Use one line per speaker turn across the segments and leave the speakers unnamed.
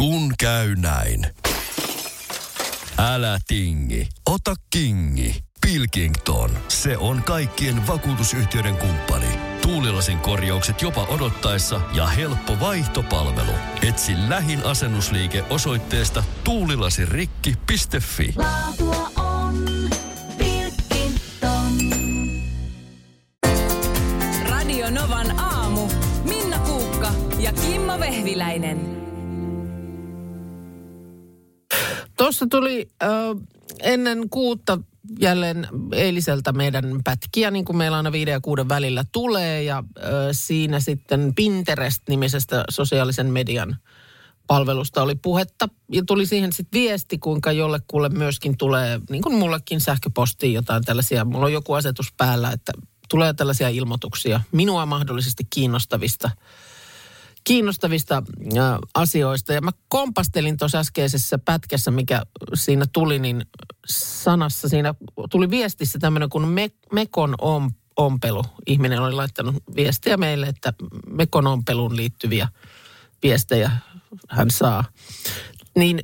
Kun käy näin. Älä tingi, ota kingi. Pilkington, se on kaikkien vakuutusyhtiöiden kumppani. Tuulilasin korjaukset jopa odottaessa ja helppo vaihtopalvelu. Etsi lähin asennusliike osoitteesta tuulilasirikki.fi.
Laatua on Pilkington.
Radio Novan aamu. Minna Kuukka ja Kimmo Vehviläinen.
Tuossa tuli äh, ennen kuutta jälleen eiliseltä meidän pätkiä, niin kuin meillä aina viiden ja kuuden välillä tulee. Ja äh, siinä sitten Pinterest-nimisestä sosiaalisen median palvelusta oli puhetta. Ja tuli siihen sitten viesti, kuinka jollekulle myöskin tulee, niin kuin mullekin sähköpostiin jotain tällaisia. Mulla on joku asetus päällä, että tulee tällaisia ilmoituksia minua mahdollisesti kiinnostavista kiinnostavista ä, asioista. Ja mä kompastelin tuossa äskeisessä pätkässä, mikä siinä tuli, niin sanassa siinä tuli viestissä tämmöinen kuin me, Mekon om, ompelu. Ihminen oli laittanut viestiä meille, että Mekon ompeluun liittyviä viestejä hän saa. Niin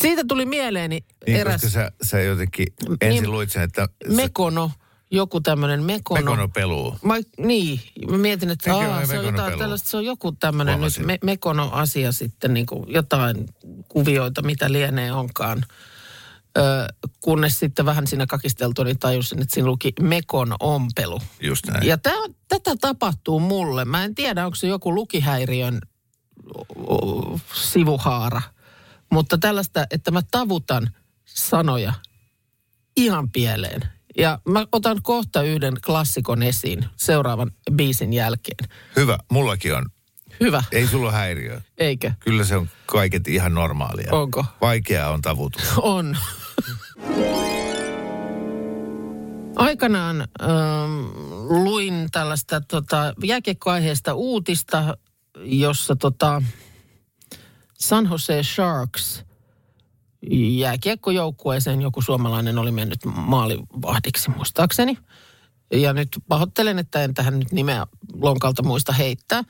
siitä tuli mieleeni
Niin,
eräs
koska sä, sä jotenkin ensin
Niin,
luit sen, että
Mekono, joku tämmöinen Mekono.
Mekono peluu.
Mä, niin, mä mietin, että aa, se, on jotain, tällaista, se on joku tämmöinen nyt me, Mekono-asia sitten, niin kuin jotain kuvioita, mitä lienee onkaan. Ö, kunnes sitten vähän siinä kakisteltu, niin tajusin, että siinä luki Mekon ompelu.
Just näin.
Ja tää, tätä tapahtuu mulle. Mä en tiedä, onko se joku lukihäiriön sivuhaara. Mutta tällaista, että mä tavutan sanoja ihan pieleen. Ja mä otan kohta yhden klassikon esiin seuraavan biisin jälkeen.
Hyvä, mullakin on.
Hyvä,
Ei sulla häiriö.
eikö?
Kyllä se on kaiket ihan normaalia.
Onko?
Vaikeaa on tavutus.
On. Aikanaan ähm, luin tällaista tota, jääkiekkoaiheesta uutista, jossa tota, San Jose Sharks jääkiekkojoukkueeseen joku suomalainen oli mennyt maalivahdiksi muistaakseni. Ja nyt pahoittelen, että en tähän nyt nimeä lonkalta muista heittää.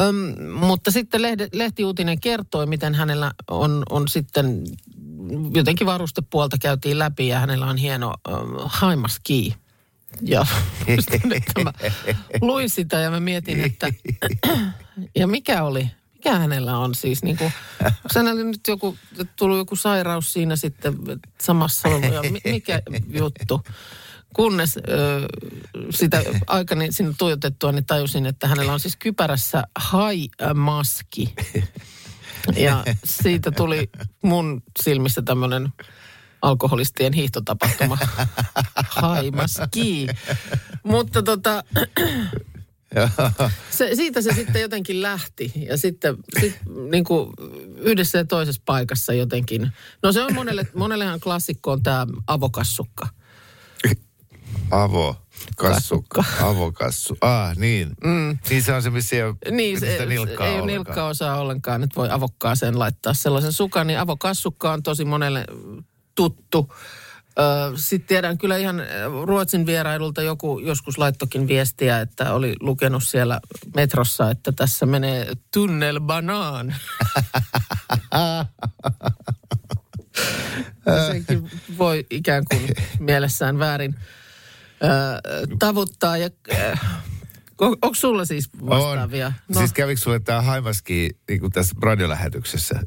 Öm, mutta sitten lehde, lehtiuutinen kertoi, miten hänellä on, on sitten jotenkin varustepuolta käytiin läpi ja hänellä on hieno haimaski. Ja mä luin sitä ja mä mietin, että ja mikä oli, mikä hänellä on siis niin kuin, hänellä nyt joku, tullut joku sairaus siinä sitten samassa, mikä juttu. Kunnes ö, sitä aikani sinne tuijotettua, niin tajusin, että hänellä on siis kypärässä haimaski. Ja siitä tuli mun silmissä tämmöinen alkoholistien hiihtotapahtuma. Haimaski. Mutta tota, se, siitä se sitten jotenkin lähti. Ja sitten sit, niin kuin yhdessä ja toisessa paikassa jotenkin. No se on monelle, monellehan klassikko on tämä avokassukka.
Avo. Kassukka. Avokassu. Ah, niin. Mm. Niin se on se, missä ei ole
Niin, se,
nilkkaa
ei ole
ollenkaan.
nilkkaa osaa ollenkaan, että voi avokkaaseen laittaa sellaisen sukan. Niin avokassukka on tosi monelle tuttu. Sitten tiedän kyllä ihan Ruotsin vierailulta joku joskus laittokin viestiä, että oli lukenut siellä metrossa, että tässä menee tunnelbanaan. Senkin voi ikään kuin mielessään väärin tavuttaa. Ja, on, onko sulla siis vastaavia?
On. Siis kävikö sulle tämä haimaski niin tässä radiolähetyksessä?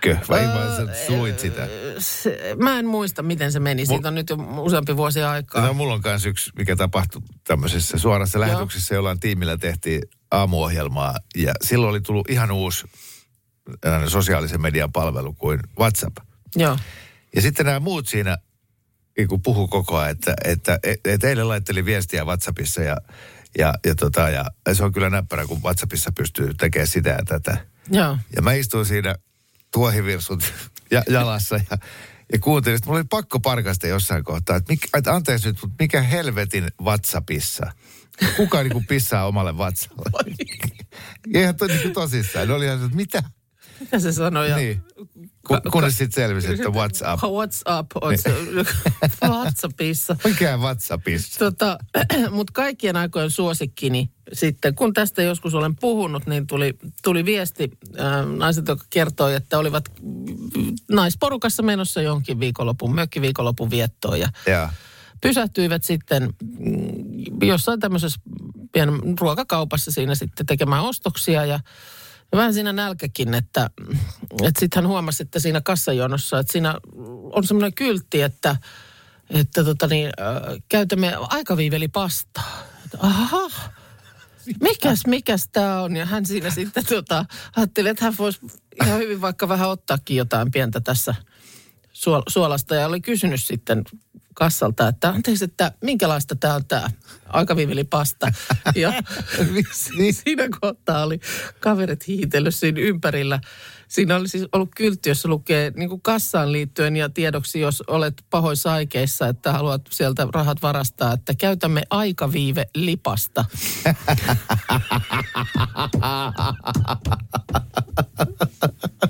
Kö? Vai vaan sä luit sitä?
se, mä en muista, miten se meni. Siitä on nyt jo useampi vuosi aikaa.
No, mulla on myös yksi, mikä tapahtui tämmöisessä suorassa lähetyksessä, jollain tiimillä tehtiin aamuohjelmaa. Ja silloin oli tullut ihan uusi sosiaalisen median palvelu kuin WhatsApp.
Joo.
Ja sitten nämä muut siinä niin puhu koko ajan, että, että, että eilen laitteli viestiä WhatsAppissa ja, ja, ja, tota, ja se on kyllä näppärä, kun WhatsAppissa pystyy tekemään sitä ja tätä.
Joo.
Ja mä istuin siinä tuohivirsut ja, jalassa ja, ja kuuntelin. Sitten mulla oli pakko parkasta jossain kohtaa, että, mikä, että anteeksi nyt, mutta mikä helvetin WhatsAppissa? Kuka niin kuin pissaa omalle vatsalle? Ja ihan to, niin kuin tosissaan. Ne oli ihan, että mitä?
Mitä se sanoi? Ja,
Niin. Kun, kunnes sitten selvisi, että what's up.
What's up? Oot se WhatsAppissa.
Mikä WhatsAppissa?
Tota, Mutta kaikkien aikojen suosikkini sitten, kun tästä joskus olen puhunut, niin tuli, tuli viesti äh, naiset, jotka kertoi, että olivat naisporukassa menossa jonkin viikonlopun, mökkiviikonlopun viettoon ja
Joo.
pysähtyivät sitten mm, jossain tämmöisessä pienen ruokakaupassa siinä sitten tekemään ostoksia ja ja vähän siinä nälkäkin, että, että sitten hän huomasi, että siinä kassajonossa, että siinä on semmoinen kyltti, että, että tota niin, äh, käytämme aikaviivelipastaa. Aha, mikäs, mikäs tämä on? Ja hän siinä sitten tota, ajatteli, että hän voisi ihan hyvin vaikka vähän ottaakin jotain pientä tässä suolasta. Ja oli kysynyt sitten kassalta, että anteeksi, että minkälaista tämä on tämä aikaviivelipasta. Ja siinä kohtaa oli kaverit hiihitellyt siinä ympärillä. Siinä oli siis ollut kyltti, jossa lukee niin kuin kassaan liittyen ja tiedoksi, jos olet pahoissa aikeissa, että haluat sieltä rahat varastaa, että käytämme aikaviive lipasta.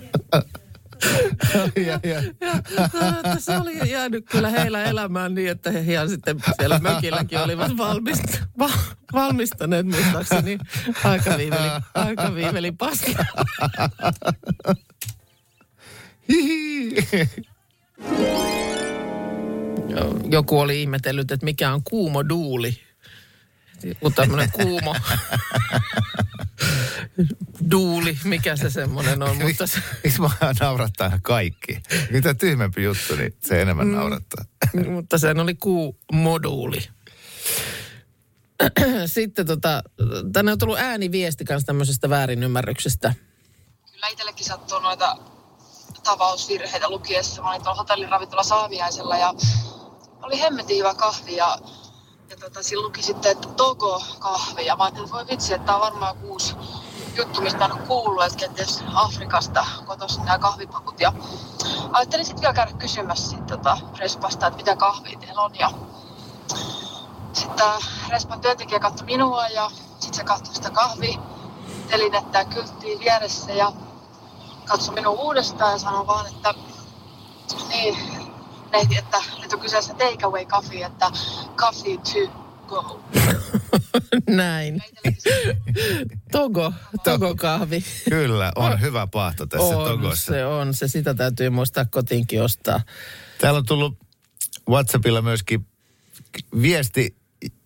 ja, ja.
Ja, että se oli jäänyt kyllä heillä elämään niin, että he ihan sitten siellä mökilläkin olivat valmist, va, valmistaneet muistaakseni aikaviiveli, aikaviiveli pasta. Joku oli ihmetellyt, että mikä on kuumo duuli. Joku tämmöinen kuumo duuli, mikä se semmoinen on, mutta se,
Miksi mä naurattaa kaikki? Mitä tyhmempi juttu, niin se enemmän
Mm.
naurattaa.
mutta sen oli kuumoduuli. Sitten tota, tänne on tullut ääniviesti kanssa tämmöisestä väärinymmärryksestä.
kyllä itsellekin sattuu noita tavausvirheitä lukiessa. Mä olin tuolla hotellin ravintola Saaviaisella ja oli hemmetin hyvä kahvi ja, ja tota, siinä luki sitten, että Togo kahvi. Ja mä ajattelin, että voi vitsi, että tää on varmaan kuusi juttu, mistä on kuullut, että kenties Afrikasta kotoisin nämä kahvipakut. Ja ajattelin sitten vielä käydä kysymässä sit, tota, Respasta, että mitä kahvia teillä on. Ja sitten tämä Respan työntekijä katsoi minua ja sitten se katsoi sitä kahvitelinettä ja kylttiä vieressä ja katsoi minua uudestaan ja sanoi vaan, että niin, neiti, että nyt on kyseessä takeaway coffee, että coffee to go.
Näin.
Itsellekin
Togo, Togo-kahvi.
Kyllä, on hyvä pahto tässä
on,
Togossa.
se on. Se sitä täytyy muistaa kotiinkin ostaa.
Täällä on tullut WhatsAppilla myöskin viesti,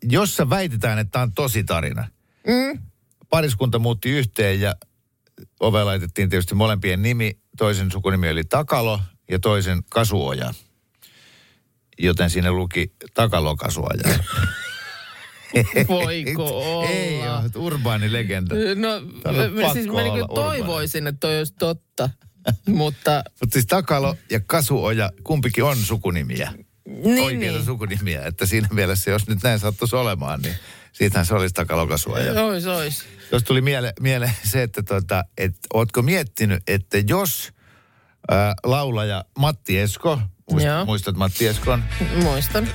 jossa väitetään, että tämä on tosi tarina.
Mm.
Pariskunta muutti yhteen ja ove laitettiin tietysti molempien nimi. Toisen sukunimi oli Takalo ja toisen Kasuoja. Joten siinä luki Takalo Kasuoja.
Voiko olla?
Ei ole, urbaani legenda.
No, mä, siis mä niin toivoisin, että toi olisi totta. Mutta
Mutta siis Takalo ja Kasuoja, kumpikin on sukunimiä.
niin,
oikeita
niin.
sukunimiä. Että siinä mielessä, jos nyt näin sattuisi olemaan, niin siitähän se olisi takalokasuoja.
Ois, ois.
Jos tuli miele, mieleen se, että tota, et, ootko miettinyt, että jos ää, laulaja Matti Esko, muist,
Joo.
muistat Matti
Muistan.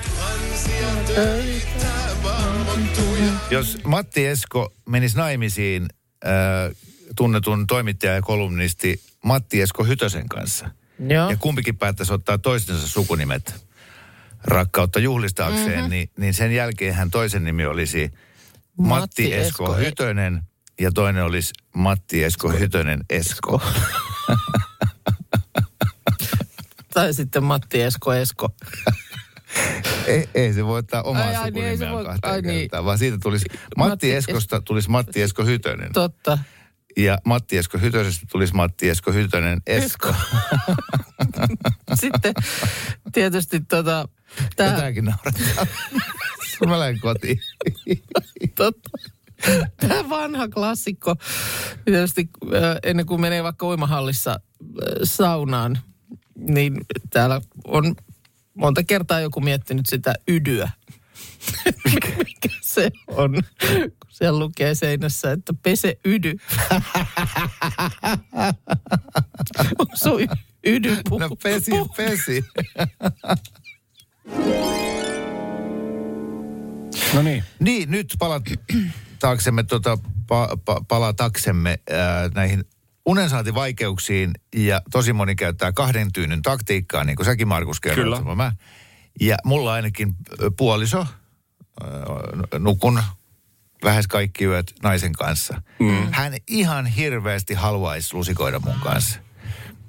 jos Matti Esko menisi naimisiin ää, tunnetun toimittaja ja kolumnisti Matti Esko Hytösen kanssa,
Joo.
ja kumpikin päättäisi ottaa toistensa sukunimet rakkautta juhlistaakseen,
Mhm.
mm-hmm. niin, niin sen jälkeen hän toisen nimi olisi Matti,
Matti
Esko,
Esko.
Hytönen ja toinen olisi Matti Esko Hytönen Esko.
Tai sitten Matti Esko Esko.
ei, ei se voi ottaa omaa
Ai, ai, niin voi-
kahteen
ai niin.
kertaan, vaan siitä tulisi Matti,
Matti
Eskosta tulisi Matti Esko Hytönen.
Totta.
Ja Matti Esko Hytösestä tulisi Matti Esko Hytönen Esko.
Sitten tietysti tota, tää,
Tätäkin naurattaa. Mä lähden kotiin.
totta. Tämä vanha klassikko, tietysti ennen kuin menee vaikka uimahallissa saunaan, niin täällä on monta kertaa joku miettinyt sitä ydyä. Mikä se on? Kun siellä lukee seinässä, että pese ydy. Onko sun ydy puhu?
No pesi, pesi.
No niin.
Niin, nyt palataksemme, tota, pa, pa, palataksemme ää, näihin unensaantivaikeuksiin ja tosi moni käyttää kahden tyynyn taktiikkaa, niin kuin säkin Markus kerroit.
Kyllä.
sama Mä. Ja mulla ainakin puoliso, nukun lähes kaikki yöt naisen kanssa. Mm. Hän ihan hirveästi haluaisi lusikoida mun kanssa.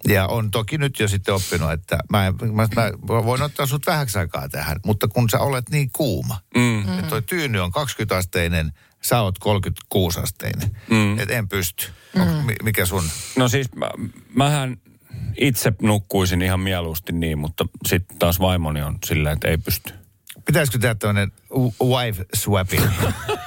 Ja on toki nyt jo sitten oppinut, että mä, mä, mä voin ottaa sut vähäksi aikaa tähän, mutta kun sä olet niin kuuma, mm. että toi tyyny on 20-asteinen, sä oot 36-asteinen, mm. että en pysty. Mm. Mikä sun?
No siis mä, mähän itse nukkuisin ihan mieluusti niin, mutta sitten taas vaimoni on silleen, että ei pysty.
Pitäisikö tehdä tämmöinen wife swapping?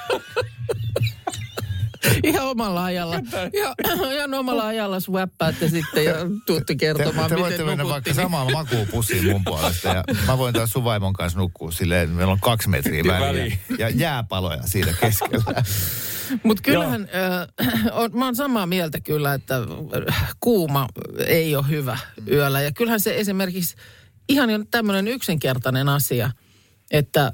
Ihan omalla ajalla. Ja, ihan omalla ajalla swappaatte sitten ja tuutte
Te,
kertomaan,
te
miten
voitte mennä
nukutti.
vaikka samaan makuupussiin mun puolesta ja mä voin taas sun vaimon kanssa nukkua silleen, että meillä on kaksi metriä väliä
Väliä.
ja jääpaloja siinä keskellä.
Mutta kyllähän, äh, on, mä oon samaa mieltä kyllä, että äh, kuuma ei ole hyvä yöllä. Ja kyllähän se esimerkiksi ihan tämmöinen yksinkertainen asia, että äh,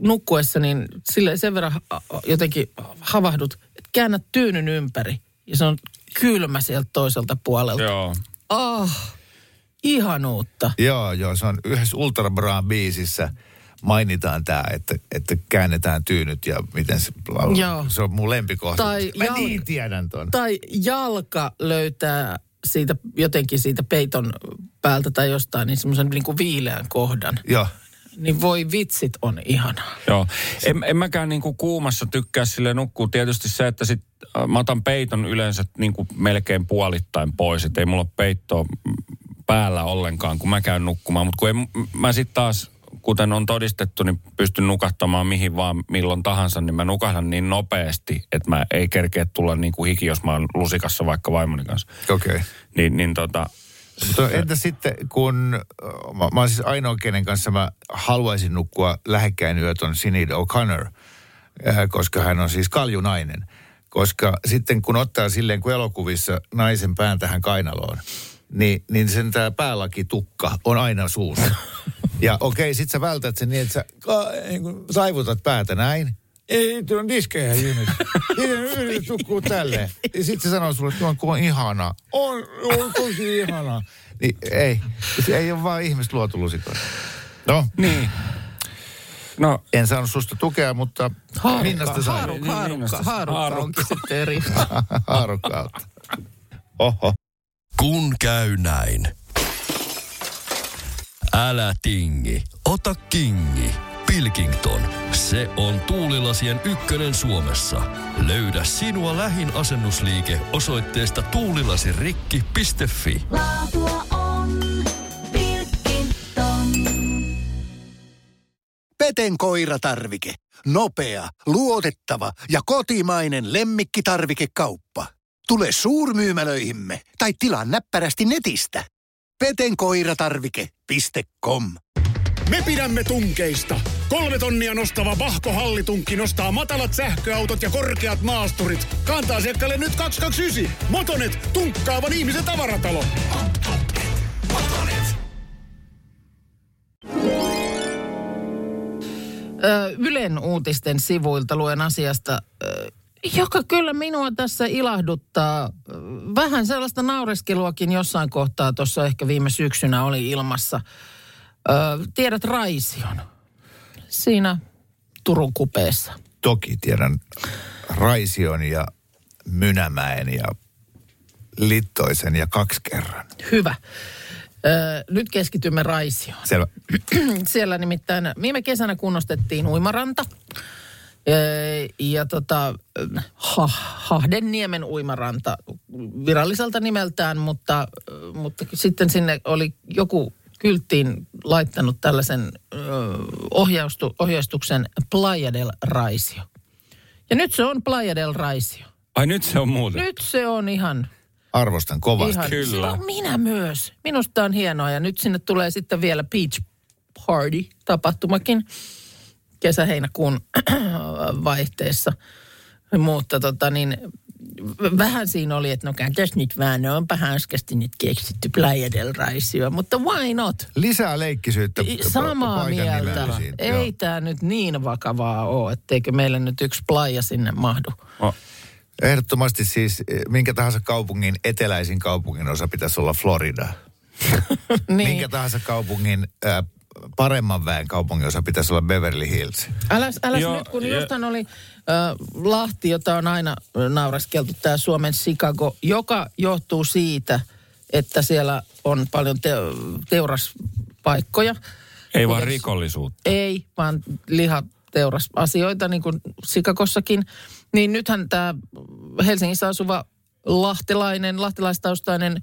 nukkuessa niin sille sen verran äh, jotenkin havahdut, käännät tyynyn ympäri ja se on kylmä sieltä toiselta puolelta.
Joo.
Oh, ihanuutta.
Joo, joo, se on yhdessä Ultra Braan biisissä mainitaan tämä, että, että käännetään tyynyt ja miten se laulaa.
Joo.
Se on mun lempikohta.
Tai
Mä
jal-
niin tiedän ton.
Tai jalka löytää siitä jotenkin siitä peiton päältä tai jostain niin semmoisen niin viileän kohdan.
Joo.
Niin voi vitsit on ihanaa.
Joo. En, en mäkään niinku kuumassa tykkää sille nukkuu. Tietysti se, että sit, äh, mä otan peiton yleensä niinku melkein puolittain pois. Että ei mulla ole peittoa päällä ollenkaan, kun mä käyn nukkumaan. Mutta kun ei, m- mä sitten taas, kuten on todistettu, niin pystyn nukahtamaan mihin vaan milloin tahansa, niin mä nukahdan niin nopeasti, että mä ei kerkeä tulla niinku hiki, jos mä oon lusikassa vaikka vaimoni kanssa.
Okei. Okay.
Niin, niin tota,
Mutta entä sitten, kun mä, mä oon siis ainoa, kenen kanssa mä haluaisin nukkua lähekkäin yöt on Sinead O'Connor, koska hän on siis kaljunainen. Koska sitten kun ottaa silleen kuin elokuvissa naisen pään tähän kainaloon, niin, niin sen tämä päälaki tukka on aina suussa. Ja okei, sit sä vältät sen niin, että sä niin taivutat päätä näin. Ei, tuo on diskejä nyt. Miten yrität nukkua tälleen? Ja sit se sanoo sulle, että on, ihana. On, on tosi ihana. Niin ei, se ei ole vaan ihmistä luotu lusikoita. No,
niin. No,
en saanut susta tukea, mutta Minnasta sai?
haarukka, haarukka,
Minnasta-
haarukka
haarukka.
onkin sitten eri.
Haarukkaalta. Oho.
Kun käy näin. Älä tingi, ota kingi. Pilkington, se on tuulilasien ykkönen Suomessa. Löydä sinua lähin asennusliike osoitteesta tuulilasirikki.fi.
Laatua on Pilkington.
Peten koiratarvike. Nopea, luotettava ja kotimainen lemmikkitarvikekauppa. Tule suurmyymälöihimme tai tilaa näppärästi netistä. petenkoiratarvike.com
Me pidämme tunkeista. Kolme tonnia nostava Vahko Hallitunkki nostaa matalat sähköautot ja korkeat maasturit. Kantaa asiakkaalle nyt 229. Motonet, tunkkaavan ihmisen tavaratalo.
Ö, Ylen uutisten sivuilta luen asiasta, joka kyllä minua tässä ilahduttaa. Vähän sellaista naureskeluakin jossain kohtaa tuossa ehkä viime syksynä oli ilmassa. Tiedät Raision. Siinä Turun kupeessa.
Toki tiedän Raision ja Mynämäen ja Littoisen ja kaksi kerran.
Hyvä. Ö, Nyt keskitymme Raisioon.
Selvä.
Siellä nimittäin viime kesänä kunnostettiin uimaranta. Ee, Ja tota, ha, Hahdenniemen uimaranta viralliselta nimeltään, mutta, mutta sitten sinne oli joku kylttiin laittanut tällaisen ö, ohjaustu, ohjeistuksen Playa del Raisio. Ja nyt se on Playa del Raisio.
ai nyt se on muuten.
Nyt se on ihan
Arvostan kovasti.
Ihan,
Kyllä.
No, minä myös. Minusta on hienoa ja nyt sinne tulee sitten vielä Beach Party-tapahtumakin kesä-heinäkuun vaihteessa. Mutta tota niin, vähän siinä oli, että no tässä nyt vähän, no onpa hanskasti nyt keksitty Playa del Raisio, mutta why not?
Lisää leikkisyyttä.
Samaa mieltä. Ei
Joo.
tämä nyt niin vakavaa ole, etteikö meille nyt yksi playa sinne mahdu.
Oh.
Ehdottomasti siis eh, minkä tahansa kaupungin eteläisin kaupungin osa pitäisi olla Florida.
niin.
Minkä tahansa kaupungin äh, paremman väen kaupungin osa pitäisi olla Beverly Hills.
Älä,
Joo,
nyt, kun
ja-
jostain oli Lahti, jota on aina nauraskeltu, tämä Suomen Chicago, joka johtuu siitä, että siellä on paljon te- teuraspaikkoja.
Ei vaan rikollisuutta.
Ei, vaan lihateurasasioita, niin kuin Sikakossakin. Niin nythän tämä Helsingissä asuva lahtelainen, lahtilaistaustainen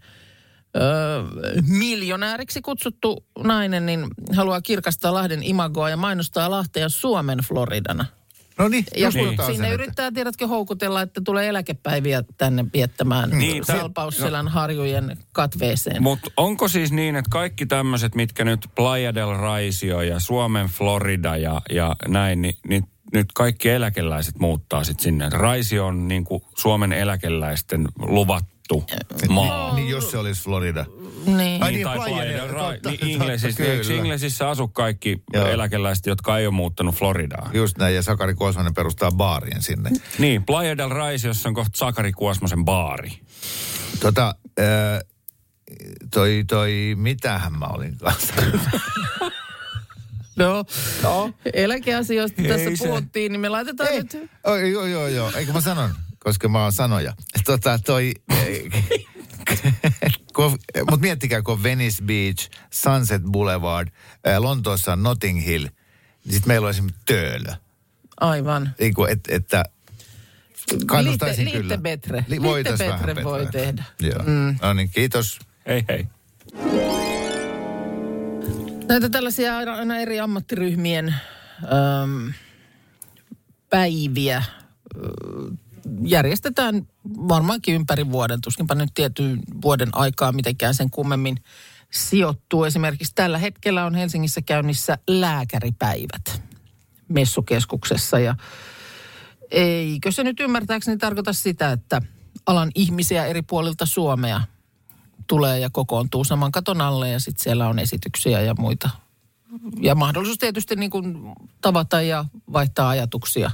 öö, miljonääriksi kutsuttu nainen, niin haluaa kirkastaa Lahden imagoa ja mainostaa Lahtea Suomen Floridana.
No niin,
Ja kun
puhutaan
sinne
sen, että-
yrittää, tiedätkö, houkutella, että tulee eläkepäiviä tänne viettämään
Niin,
niin, Salpausselän harjujen katveeseen.
Mutta onko siis niin, että kaikki tämmöiset, mitkä nyt Playa del Raisio ja Suomen Florida ja, ja näin, niin, niin nyt kaikki eläkeläiset muuttaa sitten sinne. Raisio on niin kuin Suomen eläkeläisten luvattu maa.
Niin jos se olisi Florida.
Niin.
Ai
Niin, tai
del
Ra-
totta,
niin
totta,
Inglesissä, eikö Inglesissä asu kaikki
Joo.
eläkeläiset, jotka ei ole muuttanut Floridaan?
Just näin, ja Sakari Kuosmanen perustaa baarien sinne.
Niin, Playa del Raisiossa on kohta Sakari Kuosmosen baari.
Tota, ää, toi, toi, mitähän mä olin kanssa?
No, no. eläkeasioista
Ei
tässä
se.
puhuttiin, niin me laitetaan
Ei,
nyt...
oh, joo, joo, joo, eikö mä sanon, koska mä oon sanoja. Tota, toi, mutta miettikää, kun Venice Beach, Sunset Boulevard, ää, Lontoossa on Notting Hill, niin sitten meillä on esimerkiksi Töölö.
Aivan.
Niin kuin, et, että kannustaisin
Liite-
kyllä.
liite betre.
Li, voitais
Liite
vähän
betre voi tehdä.
Joo. Mm. No niin, kiitos.
Hei hei.
Näitä tällaisia aina, eri ammattiryhmien äm, päiviä järjestetään varmaankin ympäri vuoden. Tuskinpa nyt tietyn vuoden aikaa mitenkään sen kummemmin sijoittuu. Esimerkiksi tällä hetkellä on Helsingissä käynnissä lääkäripäivät messukeskuksessa ja eikö se nyt ymmärtääkseni tarkoita sitä, että alan ihmisiä eri puolilta Suomea tulee ja kokoontuu saman katon alle ja sitten siellä on esityksiä ja muita. Ja mahdollisuus tietysti niin kuin tavata ja vaihtaa ajatuksia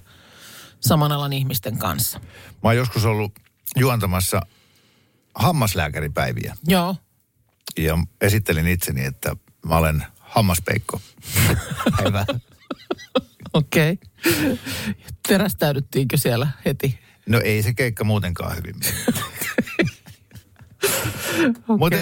saman alan ihmisten kanssa.
Mä oon joskus ollut juontamassa hammaslääkäripäiviä.
Joo.
Ja esittelin itseni, että mä olen hammaspeikko. Päivä.
Okei. Okay. Terästäydyttiinkö siellä heti?
No ei se keikka muutenkaan hyvin. Mutta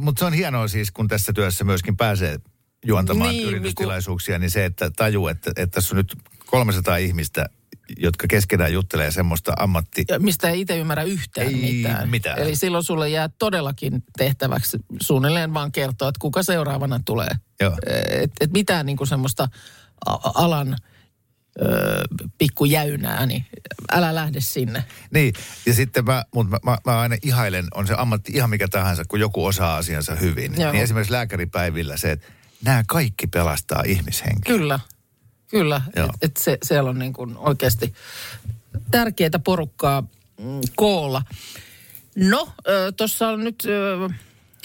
mut se on hienoa siis, kun tässä työssä myöskin pääsee juontamaan
niin,
yritystilaisuuksia, niin se, että tajuu, että, että tässä on nyt 300 ihmistä, jotka keskenään juttelee semmoista ammatti...
Ja Mistä ei itse ymmärrä yhtään
Ei
mitään.
mitään.
Eli silloin sulle jää todellakin tehtäväksi suunnilleen vaan kertoa, että kuka seuraavana tulee.
Joo.
Et, et mitään niin kuin semmoista alan ö, pikkujäynää, niin älä lähde sinne.
Niin, ja sitten mä, mut mä, mä, mä aina ihailen, on se ammatti ihan mikä tahansa, kun joku osaa asiansa hyvin.
Joo.
Niin esimerkiksi lääkäripäivillä se, että nämä kaikki pelastaa ihmishenkiä.
Kyllä, kyllä.
Joo.
Et, se, siellä on niin kuin oikeasti tärkeää porukkaa mm, koolla. No, tuossa on nyt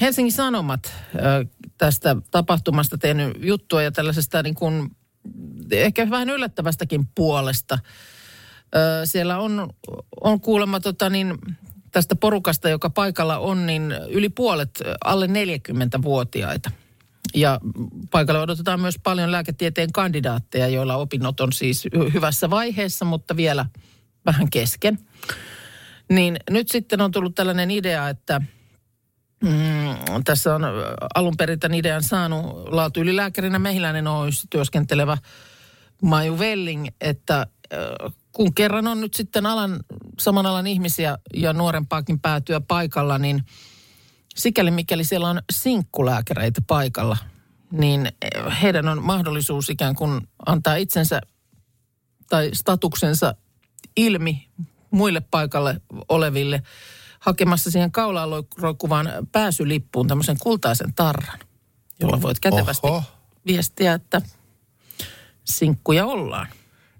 Helsingin Sanomat tästä tapahtumasta tehnyt juttua ja tällaisesta niin kuin, ehkä vähän yllättävästäkin puolesta. Siellä on, on kuulemma tota niin, tästä porukasta, joka paikalla on, niin yli puolet alle 40-vuotiaita. Ja paikalle odotetaan myös paljon lääketieteen kandidaatteja, joilla opinnot on siis hy- hyvässä vaiheessa, mutta vielä vähän kesken. Niin nyt sitten on tullut tällainen idea, että mm, tässä on alun perin tämän idean saanut laatuylilääkärinä Mehiläinen Oyssä työskentelevä Maju Velling, että kun kerran on nyt sitten alan, saman alan ihmisiä ja nuorempaakin päätyä paikalla, niin sikäli mikäli siellä on sinkkulääkäreitä paikalla, niin heidän on mahdollisuus ikään kuin antaa itsensä tai statuksensa ilmi muille paikalle oleville hakemassa siihen kaulaan roikkuvaan pääsylippuun tämmöisen kultaisen tarran, jolla voit kätevästi
Oho.
viestiä, että sinkkuja ollaan.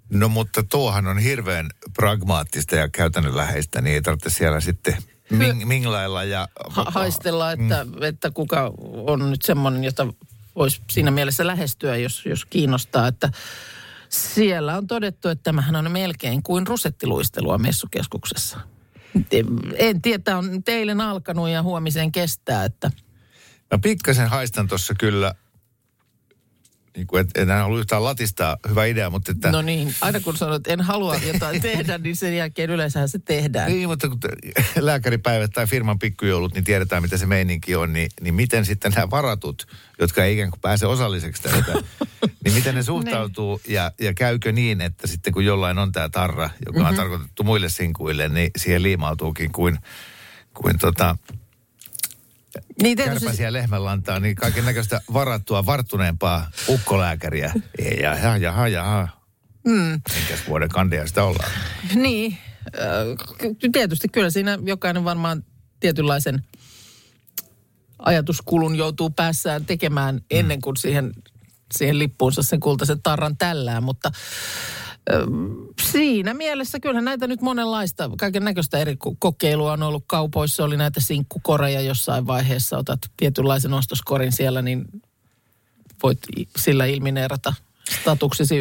No mutta tuohan on hirveän pragmaattista ja käytännönläheistä, niin ei tarvitse siellä sitten ming, minglailla ja...
ha- haistella, että, mm. että kuka on nyt semmoinen, jota voisi siinä mielessä lähestyä, jos, jos kiinnostaa. Että siellä on todettu, että tämähän on melkein kuin rusettiluistelua messukeskuksessa. En tiedä, on teille alkanut ja huomiseen kestää, että
Mä pikkasen haistan tuossa kyllä, niin kuin, et, enää ollut yhtään latistaa, hyvä idea, mutta että...
no niin, aina kun sanot, että en halua jotain tehdä, niin sen jälkeen yleensähän se tehdään.
Niin, mutta kun lääkäripäivät tai firman pikkujoulut, niin tiedetään, mitä se meininki on. Niin, niin miten sitten nämä varatut, jotka ei ikään kuin pääse osalliseksi tästä, niin miten ne suhtautuu ja, ja käykö niin, että sitten kun jollain on tämä tarra, joka on mm-hmm. tarkoitettu muille sinkuille, niin siihen liimautuukin kuin, kuin tota,
Niin tietysti,
kärpäsiä lehmänlantaa, niin kaiken näköistä varattua, varttuneempaa ukkolääkäriä. Jaha, jaha, jaha. Mm. Minkäs vuoden kandia sitä ollaan?
niin, tietysti kyllä siinä jokainen varmaan tietynlaisen ajatuskulun joutuu päässään tekemään ennen kuin siihen, siihen lippuunsa sen kultaisen tarran tällää, mutta siinä mielessä kyllähän näitä nyt monenlaista, kaiken näköistä eri ko- kokeilua on ollut kaupoissa, oli näitä sinkkukoreja jossain vaiheessa, otat tietynlaisen ostoskorin siellä, niin voit sillä ilmineerata statuksesi,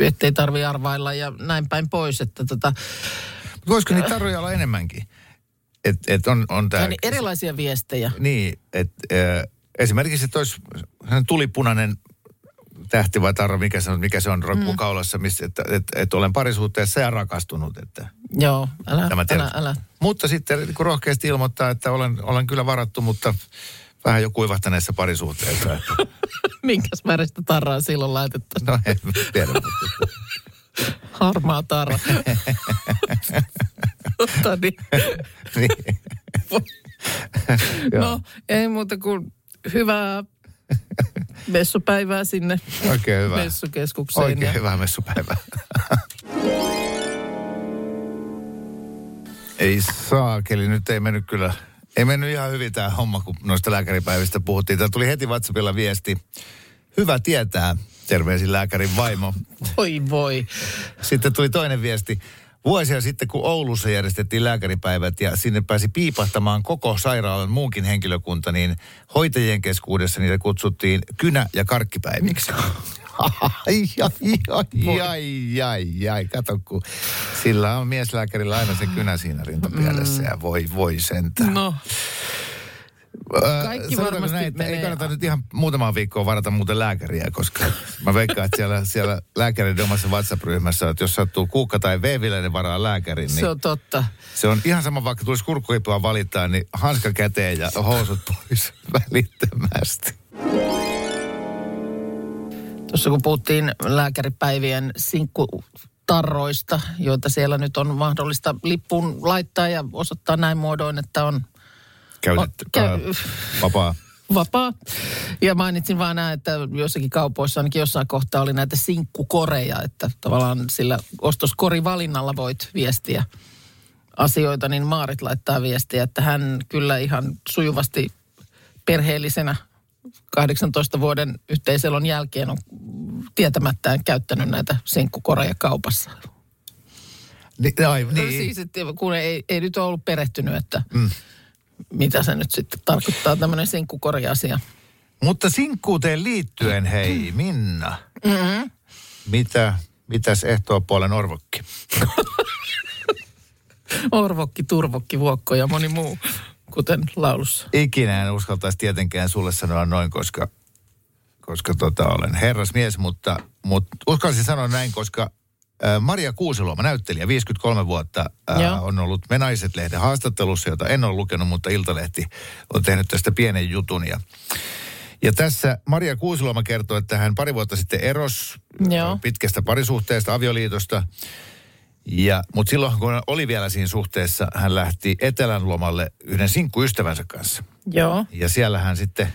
ettei tarvi arvailla ja näin päin pois, että tota,
Voisiko niitä tarroja olla enemmänkin? Et, et on, on tää,
niin erilaisia viestejä.
Niin, että äh, esimerkiksi, että olisi tulipunainen tähti vai tarra, mikä se on, mikä se on roikkukaulassa, missä, että, että, että olen parisuhteessa ja rakastunut. Että,
Joo, älä,
Tämä
älä, älä.
Mutta sitten niin kuin rohkeasti ilmoittaa, että olen, olen kyllä varattu, mutta vähän jo kuivahtaneessa parisuhteessa.
Minkäs väristä tarraa silloin laitettaisiin?
no en tiedä, mutta
Harmaa tarra. Totta niin.
niin.
No, ei muuta kuin hyvää messupäivää sinne
Oikein hyvä.
messukeskukseen.
Oikein
ja
hyvää messupäivää. ei saakeli, nyt ei mennyt kyllä, ei mennyt ihan hyvin tämä homma, kun noista lääkäripäivistä puhuttiin. Täällä tuli heti WhatsAppilla viesti. Hyvä tietää, terveisin lääkärin vaimo.
Voi voi.
Sitten tuli toinen viesti. Vuosia sitten, kun Oulussa järjestettiin lääkäripäivät ja sinne pääsi piipahtamaan koko sairaalan muunkin henkilökunta, niin hoitajien keskuudessa niitä kutsuttiin kynä- ja karkkipäiviksi. Ai, ai, ai, ai, ai, ai, kato kun sillä on mieslääkärillä aina se kynä siinä rintapielessä ja voi, voi sentään.
No, kaikki
sanotaanko
varmasti
näin, että ei
menee-
kannata nyt ihan muutamaa viikkoa varata muuten lääkäriä, koska mä veikkaan, että siellä, siellä lääkärin omassa WhatsApp-ryhmässä, että jos sattuu kuukka tai veeviläinen varaa lääkärin, niin
se on totta.
se on ihan sama, vaikka tulisi kurkkuipua valittaa, niin hanska käteen ja housut pois välittömästi.
Tuossa kun puhuttiin lääkäripäivien sinkkutarroista, joita siellä nyt on mahdollista lippuun laittaa ja osoittaa näin muodoin, että on
Käytetty,
käy-
ää, vapaa.
vapaa. Ja mainitsin vaan näin, että jossakin kaupoissa ainakin jossain kohtaa oli näitä sinkkukoreja, että tavallaan sillä ostoskorivalinnalla voit viestiä asioita, niin Maarit laittaa viestiä, että hän kyllä ihan sujuvasti perheellisenä 18 vuoden yhteiselon jälkeen on tietämättään käyttänyt näitä sinkkukoreja kaupassa.
Ni, ai,
Niin.
niin.
Siis, että kun ei, ei nyt ole ollut perehtynyt, että mm. Mitä se nyt sitten tarkoittaa tämmöinen sinkkukori-asia.
Mutta sinkkuuteen liittyen, hei Minna.
Mm-hmm.
Mitä, mitäs ehtoopuolen orvokki?
Orvokki, turvokki, vuokko ja moni muu, kuten laulussa.
Ikinä en uskaltaisi tietenkään sulle sanoa noin, koska, koska tota, olen herrasmies, mutta, mutta uskallisin sanoa näin, koska Maria Kuusiluoma, näyttelijä, 53 vuotta, ää,
Joo.
on ollut Me Naiset-lehden haastattelussa, jota en ole lukenut, mutta Iltalehti on tehnyt tästä pienen jutun. Ja, ja tässä Maria Kuusiluoma kertoo, että hän pari vuotta sitten eros
Joo.
pitkästä parisuhteesta, avioliitosta. Ja, mutta silloin, kun hän oli vielä siinä suhteessa, hän lähti etelän lomalle yhden sinkkuystävänsä kanssa.
Joo.
Ja siellä hän sitten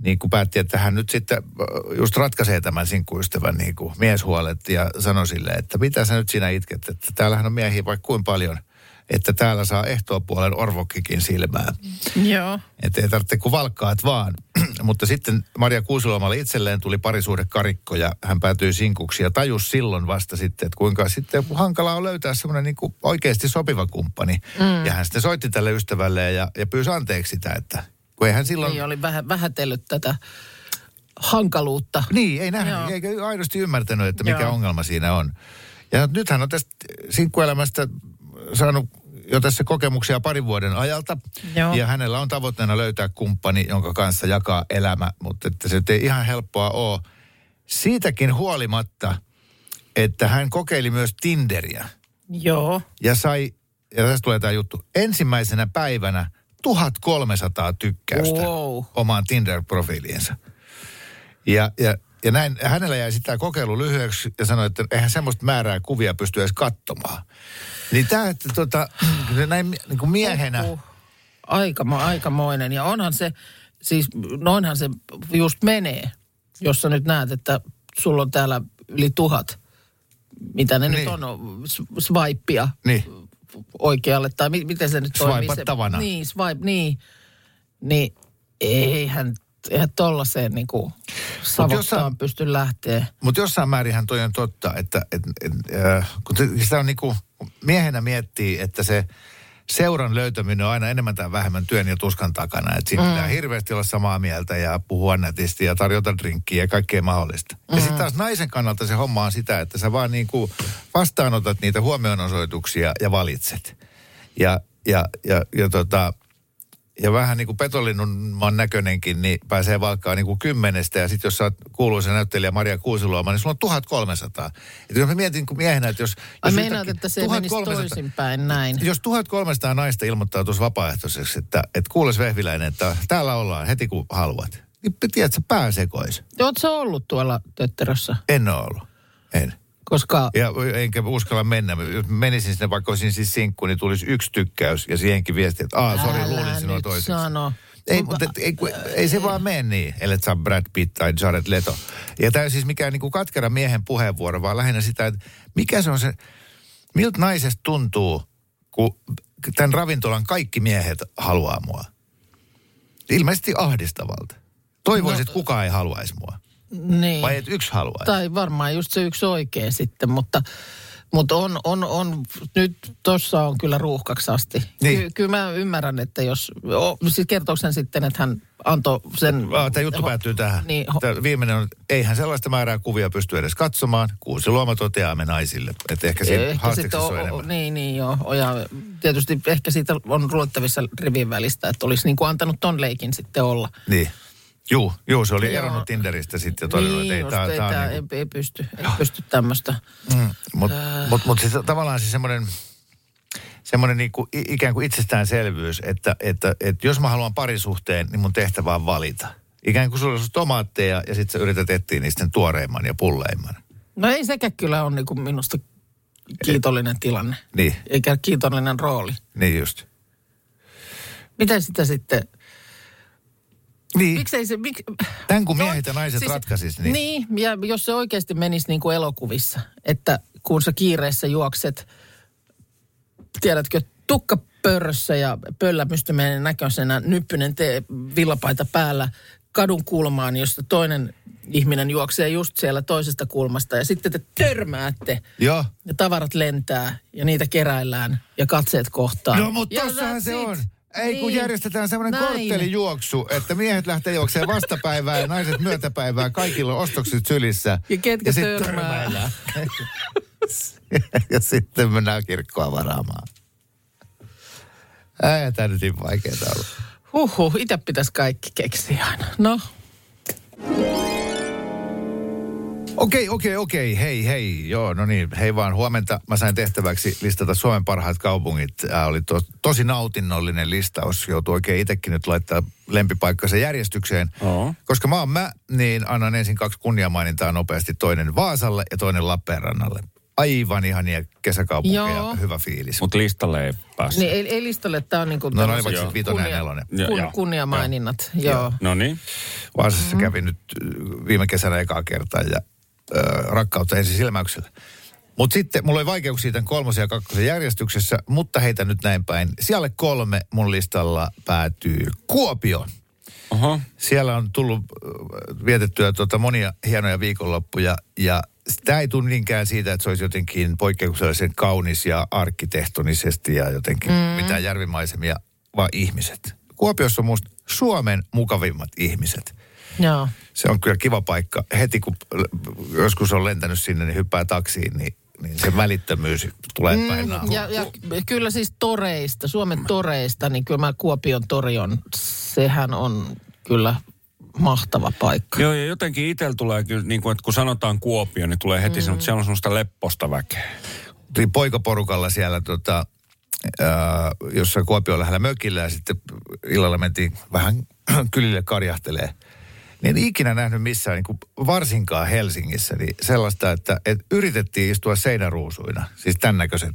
niin kuin päätti, että hän nyt sitten äh, just ratkaisee tämän sinkkuystävän niin kuin mieshuolet ja sanoi sille, että mitä sä nyt siinä itket, että täällähän on miehiä vaikka kuin paljon, että täällä saa ehtoopuolen orvokkikin silmää.
Joo.
Että ei tarvitse kuin valkkaat vaan. Mutta sitten Maria Kuusiluomalle itselleen tuli parisuhde karikko ja hän päätyi sinkuksi ja tajus silloin vasta sitten, että kuinka sitten hankalaa on löytää semmoinen niin oikeasti sopiva kumppani. Mm. Ja hän sitten soitti tälle ystävälle ja, ja pyysi anteeksi sitä, että kun ei hän silloin...
Niin oli vähä, vähätellyt tätä hankaluutta.
Niin, ei nähnyt,
Joo.
eikä aidosti ymmärtänyt, että mikä
Joo.
ongelma siinä on. Ja nyt hän on tästä sinkkuelämästä saanut jo tässä kokemuksia parin vuoden ajalta.
Joo.
Ja hänellä on tavoitteena löytää kumppani, jonka kanssa jakaa elämä, mutta että se ei ihan helppoa ole. Siitäkin huolimatta, että hän kokeili myös Tinderiä
Joo.
ja sai, ja tästä tulee tämä juttu, ensimmäisenä päivänä 1300 tykkäystä
Wow.
omaan Tinder-profiiliinsa. Ja, ja, ja näin, hänellä jäi sitä kokeilu lyhyeksi ja sanoi, että eihän semmoista määrää kuvia pysty edes katsomaan. Niin tämä, että tota, näin niin kuin miehenä,
Huhhuh. Aikama, aikamoinen. Ja onhan se, siis noinhan se just menee, jos sä nyt näet, että sulla on täällä yli tuhat, mitä ne
Niin.
nyt on, s- swipea
niin,
oikealle, tai mi- miten se nyt toimii?
Swipattavana.
Se, niin, swipe, niin. Niin eihän, eihän tollaiseen niinku savottaan
jossain-
pysty lähteä.
mutta jossain määrinhän toi on totta, että et, et, äh, kun sitä on niin kuin, miehenä miettii, että se seuran löytäminen on aina enemmän tai vähemmän työn ja tuskan takana. Että siinä mm. pitää hirveästi olla samaa mieltä ja puhua nätisti ja tarjota drinkkiä ja kaikkea mahdollista. Mm. Ja sitten taas naisen kannalta se homma on sitä, että sä vaan niin kuin vastaanotat niitä huomionosoituksia ja valitset. Ja, ja, ja, ja tota, ja vähän niin kuin petolinnun näköinenkin, niin pääsee valkkaan niin kuin kymmenestä. Ja sitten jos sä oot kuuluisa näyttelijä Maria Kuusiluoma, niin sulla on 1300. Et jos mä mietin kun miehenä, että jos...
Ai
jos
meinaat, että se menisi toisinpäin näin.
Jos 1300 naista ilmoittautuisi vapaaehtoiseksi, että, että kuules Vehviläinen, että täällä ollaan heti kun haluat. Niin tiedätkö, pää sekois.
Oletko sä ollut tuolla tötterössä?
En ole ollut. En.
Koska
Ja enkä uskalla mennä. Menisin sinne, vaikka olisin siis sinkku, niin tulisi yksi tykkäys ja siihenkin viesti, että aah, sori, luulin sinua toiseksi.
sano.
Ei, mutta ei, ei se vaan mene niin, ellei saa Brad Pitt tai Jared Leto. Ja tämä ei siis mikään niin kuin katkera miehen puheenvuoro, vaan lähinnä sitä, että mikä se on se, miltä naisesta tuntuu, kun tämän ravintolan kaikki miehet haluaa mua. Ilmeisesti ahdistavalta. Toivoisin, että kukaan ei haluaisi mua.
Niin.
Vai että yksi haluaisi.
Tai varmaan just se yksi oikein sitten, mutta, mutta on, on, on, nyt tuossa on kyllä ruuhkaksi asti.
Niin.
Ky, kyllä mä ymmärrän, että jos, o, siis kertooko hän sitten, että hän antoi sen...
Tämä juttu päättyy tähän.
Niin, ho-
Tää viimeinen on, eihän sellaista määrää kuvia pysty edes katsomaan. Kuusi luoma toteaa me naisille. Että ehkä siinä
Ehkä
haasteeksi
sitten
on
o, o,
enemmän.
niin, niin joo. Ja tietysti ehkä siitä on ruottavissa rivin välistä, että olisi niin kuin antanut ton leikin sitten olla.
Niin. Juu, juu, se oli
Joo.
eronnut Tinderistä sitten ja todennut,
niin,
että ei,
just,
tää,
ei,
tää
tää,
on niinku,
ei, ei, pysty, ei pysty tämmöistä.
Mutta mut, mut siis tavallaan siis semmoinen semmoinen niinku i- ikään kuin itsestäänselvyys, että, että, että jos mä haluan parisuhteen, niin mun tehtävä on valita. Ikään kuin sulla olisi tomaatteja ja sitten sä yrität etsiä niistä tuoreimman ja pulleimman.
No ei sekä kyllä ole niin kuin minusta kiitollinen tilanne,
Niin,
eikä kiitollinen rooli.
niin just.
Miten sitä sitten,
Niin,
miksei se, mik,
tämän kun miehet ja naiset
siis-
ratkaisis, niin,
niin, ja jos se oikeasti menisi niin kuin elokuvissa, että kun sä kiireessä juokset, tiedätkö, tukkapörrössä ja pöllämystymeen näköisenä, nyppynen tee villapaita päällä kadun kulmaan, josta toinen ihminen juoksee just siellä toisesta kulmasta ja sitten te törmäätte
joo.
ja tavarat lentää ja niitä keräillään ja katseet kohtaa.
No mutta tossahan se on. Ei kun
Niin.
järjestetään semmoinen korttelijuoksu, että miehet lähtee juokseen vastapäivää ja naiset myötäpäivää. Kaikilla on ostokset sylissä.
Ja ketkä
sit
törmää.
ja sitten mennään kirkkoa varaamaan. Ei tämä nyt niin vaikeaa olla.
Huhhuh, itse pitäisi kaikki keksiä aina. No,
Okei, okei, okei. Hei, hei. Joo, no niin. Hei vaan. Huomenta mä sain tehtäväksi listata Suomen parhaat kaupungit. Tämä oli to, tosi nautinnollinen listaus. Joutuu oikein itsekin nyt laittaa lempipaikkansa järjestykseen.
Oo.
Koska mä oon mä, niin annan ensin kaksi kunniamainintaa nopeasti. Toinen Vaasalle ja toinen Lappeenrannalle. Aivan ihania kesäkaupunkeja.
Joo.
Hyvä fiilis.
Mutta listalle ei päässyt.
niin ei, ei listalle, tämä on niin kuin
No, no olivat vitonen ja
kunnia-
nelonen.
Ja-
kun, kunniamaininnat, joo.
No niin.
Vaasassa kävin nyt äh, viime kesänä ekaa kertaa ja rakkautta ensi silmäyksellä. Mutta sitten mulla oli vaikeuksia tämän kolmosen ja kakkosen järjestyksessä, mutta heitä nyt näin päin. Siellä kolme mun listalla päätyy Kuopio.
Oho.
Siellä on tullut vietettyä tuota monia hienoja viikonloppuja ja tämä ei tule niinkään siitä, että se olisi jotenkin poikkeuksellisen kaunis ja arkkitehtonisesti ja jotenkin mm. mitään järvimaisemia, vaan ihmiset. Kuopiossa on musta Suomen mukavimmat ihmiset.
Joo.
Se on kyllä kiva paikka. Heti kun joskus on lentänyt sinne, niin hyppää taksiin, niin niin se välittömyys tulee päin
Mm,
naamaa.
ja, ja kyllä siis toreista, Suomen toreista, niin kyllä mä Kuopion tori on, sehän on kyllä mahtava paikka.
Joo, ja jotenkin itsellä tulee kyllä, niin kuin, että kun sanotaan Kuopio, niin tulee heti mm. että siellä on semmoista lepposta väkeä.
Oltiin poikaporukalla siellä tota, ää, jossain Kuopion lähellä mökillä ja sitten illalla mentiin vähän kylille karjahtelee. Niin en ikinä nähnyt missään, niin kuin varsinkaan Helsingissä, niin sellaista, että, että yritettiin istua seinäruusuina, siis tämän näköiset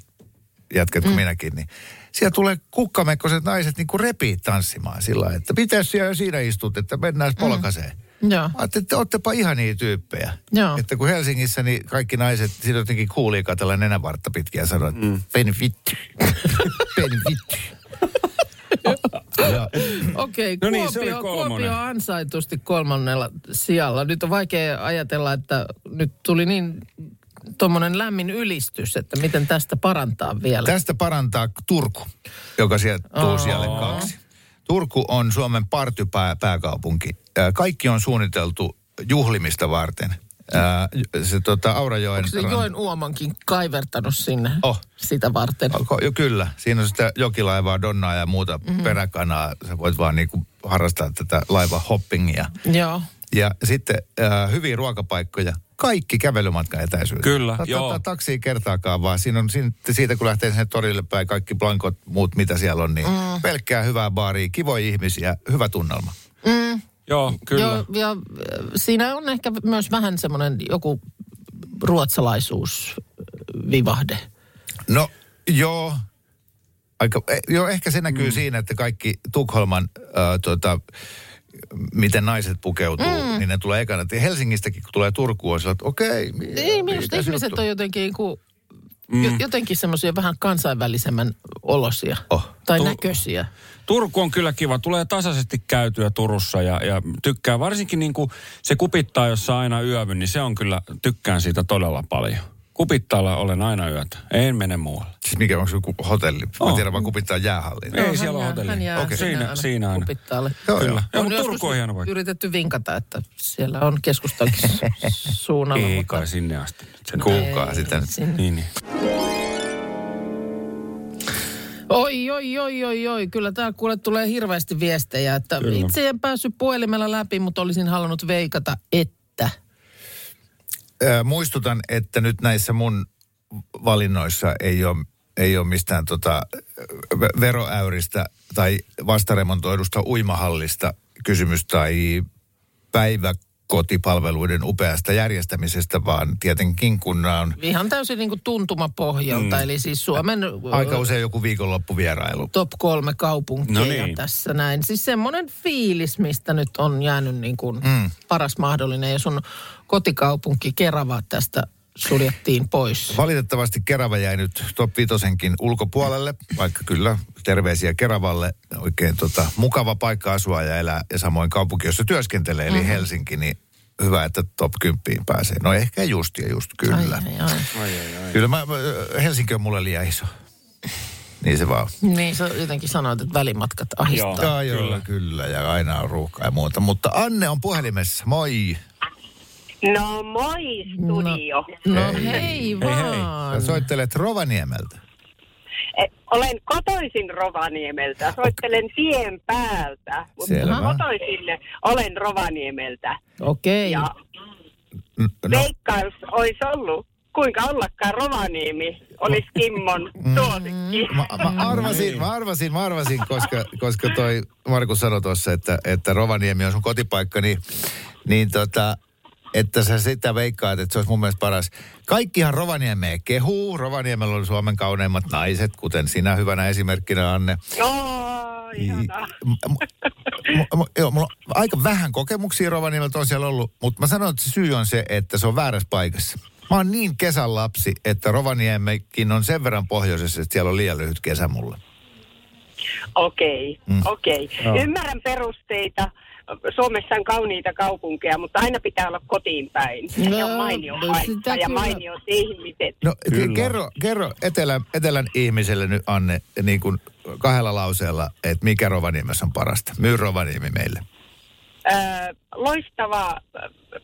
jätket kuin mm. minäkin, niin siellä tulee kukkamekkoiset naiset niin kuin repii tanssimaan sillä että pitäisi siellä siinä istut, että mennään polkaseen.
Joo.
Mä ajattelin, että oottepa ihania tyyppejä.
Joo.
Että kun Helsingissä, niin kaikki naiset, siinä jotenkin kuulii katsella nenävartta pitkin ja sanoa, että mm. peni vittu. peni vittu.
Okei,
No
okay,
niin, se oli
Kuopio. Kuopio ansaitusti kolmannella sijalla. Nyt on vaikea ajatella, että nyt tuli niin tuommoinen lämmin ylistys, että miten tästä parantaa vielä.
tästä parantaa Turku, joka sieltä tuu siellä kaksi. Turku on Suomen partypääkaupunki. Ää, Kaikki on suunniteltu juhlimista varten. Ää, Se tota, Aurajoen...
Onko se Joen Uomankin kaivertanut sinne
Oh.
sitä varten?
Ko- Jo, kyllä. Siinä on sitä jokilaivaa, donnaa ja muuta mm-hmm. peräkanaa. Sä voit vaan niinku harrastaa tätä laiva hoppingia.
Joo.
Ja sitten äh, hyviä ruokapaikkoja. Kaikki kävelymatkan etäisyydet.
Kyllä,
Ota-
joo.
taksia kertaakaan vaan. Siinä on siinä, siitä, kun lähtee sinne torille päin, kaikki blankot, muut mitä siellä on, niin mm. pelkkää hyvää baaria, kivoja ihmisiä, hyvä tunnelma.
Joo, kyllä.
Joo, ja äh, siinä on ehkä myös vähän semmoinen joku ruotsalaisuusvivahde.
No, joo. Aika, eh, joo, ehkä se näkyy mm. siinä, että kaikki Tukholman, äh, tota, miten naiset pukeutuu, mm. niin ne tulee ekana. Helsingistäkin, kun tulee Turkuun, on sillä, että okei. mi-
Ei, minusta ihmiset
juttu?
on jotenkin niin kuin, mm. jotenkin semmoisia vähän kansainvälisemmän olosia.
Oh.
Tai
Tu-
näköisiä.
Turku on kyllä kiva. Tulee tasaisesti käytyä Turussa ja, ja tykkää. Varsinkin niin kuin se kupittaa, jossa aina yövy, niin se on kyllä, tykkään siitä todella paljon. Kupittaalla olen aina yötä. En mene muualle.
Siis mikä on se hotelli? Mä
Oh.
tiedän vaan kupittaa jäähalliin.
Ei
Hän
siellä
jää-
hotelli.
Hän jää
Okei.
sinne
Siinä-
aina
siinä aina.
Kupittaalle.
Joo, joo.
Kyllä. Joo,
On
Turku on hieno paikka.
yritetty vinkata, että siellä on keskustankin suunnalla.
Ei
mutta-
kai sinne asti. Sen
Kuulkaa
Ei,
sitä nyt.
sinne.
Niin, niin.
Oi, oi, oi, oi, oi. Kyllä tää kuule tulee hirveästi viestejä, että
Kyllä.
itse en päässyt puhelimella läpi, mutta olisin halunnut veikata, että.
Muistutan, että nyt näissä mun valinnoissa ei ole, ei ole mistään tota ve- veroäyristä tai vastaremontoidusta uimahallista kysymys tai päiväkotipalveluiden upeasta järjestämisestä, vaan tietenkin kun nämä on
Ihan täysin niin kuin tuntumapohjalta, mm. eli siis Suomen
aika usein joku viikonloppuvierailu.
top kolme kaupunkia
No niin.
tässä näin. Siis semmoinen fiilis, mistä nyt on jäänyt niin kuin mm. paras mahdollinen. Ja sun kotikaupunki Kerava tästä suljettiin pois.
Valitettavasti Kerava jäi nyt top vitosenkin ulkopuolelle, vaikka kyllä terveisiä Keravalle. Oikein tota, mukava paikka asua ja elää ja samoin kaupunki, jossa työskentelee, eli Helsinki, niin hyvä, että top 10 pääsee. No ehkä just ja just kyllä.
Ai, ai, ai.
Kyllä mä, mä- Helsinki on mulle liian iso. Niin se vaan.
Niin, sä jotenkin sanoit, että välimatkat ahistaa.
Joo, joo, kyllä. kyllä. Ja aina on ruuhkaa ja muuta. Mutta Anne on puhelimessa. Moi.
No moi studio.
No
Hei.
hei, hei vaan.
Sä soittelet Rovaniemeltä.
Eh, Olen kotoisin Rovaniemeltä. Soittelen tien päältä. Mutta
Selvä.
kotoisin olen Rovaniemeltä.
Okei.
Ja
N- No,
veikkaus olisi ollut, kuinka ollakaan Rovaniemi olisi Kimmon suosikki.
mä, mä, arvasin, mä arvasin, mä arvasin, koska, koska toi Markus sanoi tuossa, että, että Rovaniemi on sun kotipaikka, niin, niin tota, että sä sitä veikkaat, että se olisi mun mielestä paras. Kaikkihan Rovaniemeä kehuu. Rovaniemellä oli Suomen kauneimmat naiset, kuten sinä hyvänä esimerkkinä, Anne.
Oh.
M- m- m- joo, mulla on aika vähän kokemuksia Rovaniemeltä on siellä ollut, mutta mä sanon, että se syy on se, että se on väärässä paikassa. Mä oon niin kesän lapsi, että Rovaniemekin on sen verran pohjoisessa, että siellä on liian lyhyt kesä mulle.
Okei,
Mm.
okei. Ymmärrän perusteita. Suomessa on kauniita kaupunkeja, mutta aina pitää olla kotiin päin.
No,
Se on mainio
no
paikka
sitä
ja mainiot ihmiset.
No
Kyllä.
kerro, kerro etelän, etelän ihmiselle nyt, Anne, niin kuin kahdella lauseella, että mikä Rovaniemessä on parasta. Myy Rovaniemi meille.
Loistava,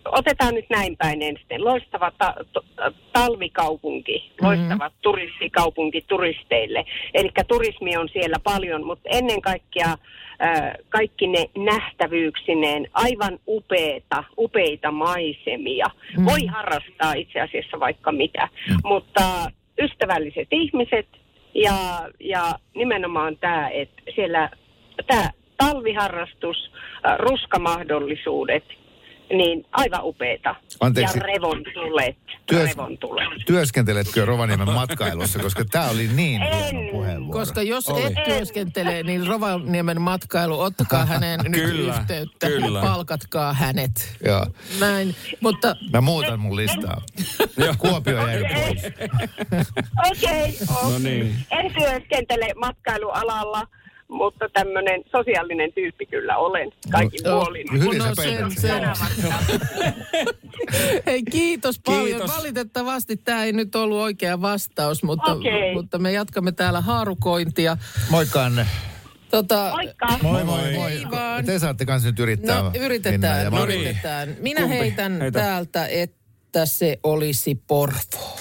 otetaan nyt näin päin ensin, loistava ta- to- talvikaupunki, loistava mm-hmm. turistikaupunki turisteille. Eli turismi on siellä paljon, mutta ennen kaikkea ö, kaikki ne nähtävyyksineen aivan upeita, upeita maisemia. Mm-hmm. Voi harrastaa itse asiassa vaikka mitä, mm-hmm. mutta ystävälliset ihmiset ja, ja nimenomaan tämä, että siellä tämä talviharrastus, äh, ruskamahdollisuudet, niin aivan upeeta.
Anteeksi.
Ja revontulet.
Työs-
revontulet.
Työskenteletkö Rovaniemen matkailussa, koska tämä oli niin
En.
hieno puheenvuoro.
Koska jos
Oli.
et työskentele, niin Rovaniemen matkailu, ottakaa häneen nyt
Kyllä,
yhteyttä
kyllä.
ja palkatkaa hänet.
Joo.
Näin, mutta
Mä muutan mun listaa. Kuopio jäi pois.
Okei, okay,
No niin.
en työskentele matkailualalla, mutta tämmöinen sosiaalinen tyyppi kyllä olen kaikin
No,
puolin.
Hyvin
No sen- sen-
sen.
hei kiitos paljon.
Kiitos.
Valitettavasti tämä ei nyt ollut oikea vastaus, mutta,
Okei.
mutta me jatkamme täällä haarukointia.
Moikka Anne.
Tota,
Moikka!
Moi moi moi.
Vaan.
Te saatte kanssa nyt yrittää.
No yritetään, no, yritetään. Minä
Kumpi?
heitän
Heitä.
täältä, että se olisi Porvoo.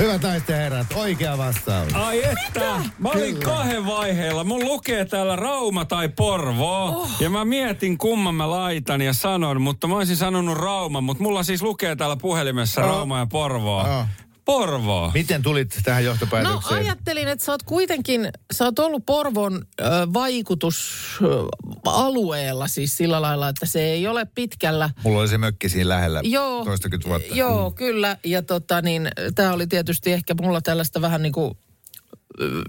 Hyvät naiset ja herrat, oikea vastaus.
Ai että, mä olin kahden vaiheella. Mun lukee täällä Rauma tai Porvoo. Oh. Ja mä mietin kumman mä laitan ja sanon, mutta mä olisin sanonut Rauma. Mutta mulla siis lukee täällä puhelimessa
Oh.
Rauma ja Porvoo.
Oh.
Porvoo.
Miten tulit tähän
No
johtopäätökseen?
ajattelin, että sä oot kuitenkin, sä oot ollut Porvon ö, vaikutusalueella siis sillä lailla, että se ei ole pitkällä.
Mulla oli se mökki siinä lähellä
Joo,
toistakymmentä vuotta.
Joo, kyllä. Ja tota niin, tämä oli tietysti ehkä mulla tällaista vähän niin kuin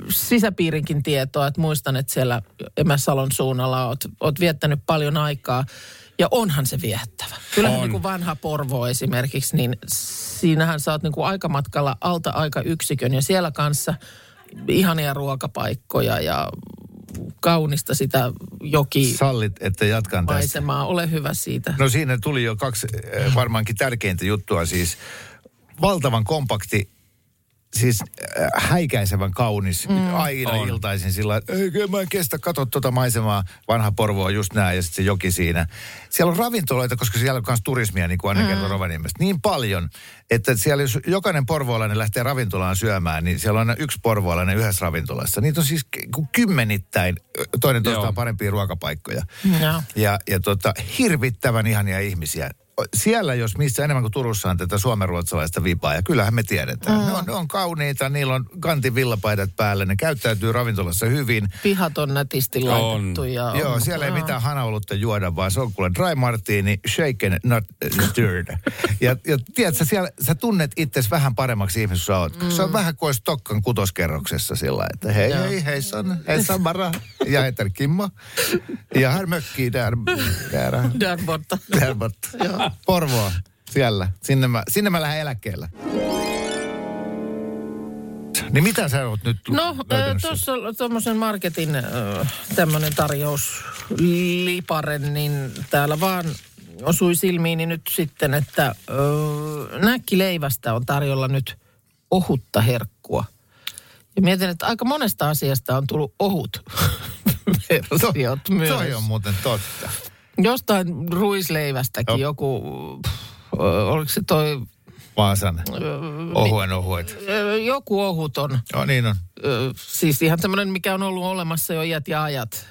sisäpiirinkin tietoa, että muistan, että siellä Emäsalon suunnalla oot, oot viettänyt paljon aikaa. Ja onhan se viehättävä. Kyllähän
On.
niin kuin vanha Porvo esimerkiksi, niin siinähän sä oot niin kuin aikamatkalla alta aika yksikön ja siellä kanssa ihania ruokapaikkoja ja kaunista sitä joki
Sallit, että jatkan tästä.
maisemaa. Ole hyvä siitä.
No siinä tuli jo kaksi äh, varmaankin tärkeintä juttua siis. Valtavan kompakti, siis äh, häikäisevän kaunis, mm. aina
On.
iltaisin sillä että ei kyllä mä en kestä, katso tuota maisemaa, vanha Porvo on just näin ja sitten se joki siinä. Siellä on ravintoloita, koska siellä on myös turismia, niin kuin Anne mm. kertoi Rovaniemestä, niin paljon, että siellä jos jokainen porvoolainen lähtee ravintolaan syömään, niin siellä on aina yksi porvoolainen yhdessä ravintolassa. Niitä on siis kymmenittäin, toinen toistaan parempia ruokapaikkoja.
Joo.
Ja, ja tota, hirvittävän ihania ihmisiä. Siellä, jos missä enemmän kuin Turussa on tätä suomenruotsalaista vipaa, ja kyllähän me tiedetään. Mm. Ne, on, ne on kauniita, niillä on kantin villapaidat päällä, ne käyttäytyy ravintolassa hyvin.
Pihat on nätisti laitettu. Ja
Joo,
on-
siellä ei
joo.
mitään hanaolutta juoda, vaan se on kuule dry martini, shaken, not stirred. ja, ja tiedätkö, siellä sä tunnet itsesi vähän paremmaksi ihmiseksi, sä oot. Mm. Se on vähän kuin olisi Tokkan kutoskerroksessa sillä että hei,
Joo.
hei, hei, son, hei, Samara, ja heter Kimmo. Ja här mökkii där, där,
Där borta.
där borta. Porvoa, siellä. Sinne mä, sinne mä lähden eläkkeellä. Niin mitä sä oot nyt
No, tuossa tuommoisen marketin tämmöinen tarjouslipare, niin täällä vaan osui silmiini nyt sitten, että äh, näkkileivästä on tarjolla nyt ohutta herkkua. Ja mietin, että aika monesta asiasta on tullut ohut versiot myös.
Toi on muuten totta.
Jostain ruisleivästäkin
Joo.
joku, oliko se toi,
Vaasan ohuen ohuet.
joku ohut on.
Joo, niin on.
Siis ihan tämmöinen, mikä on ollut olemassa jo iät ja ajat.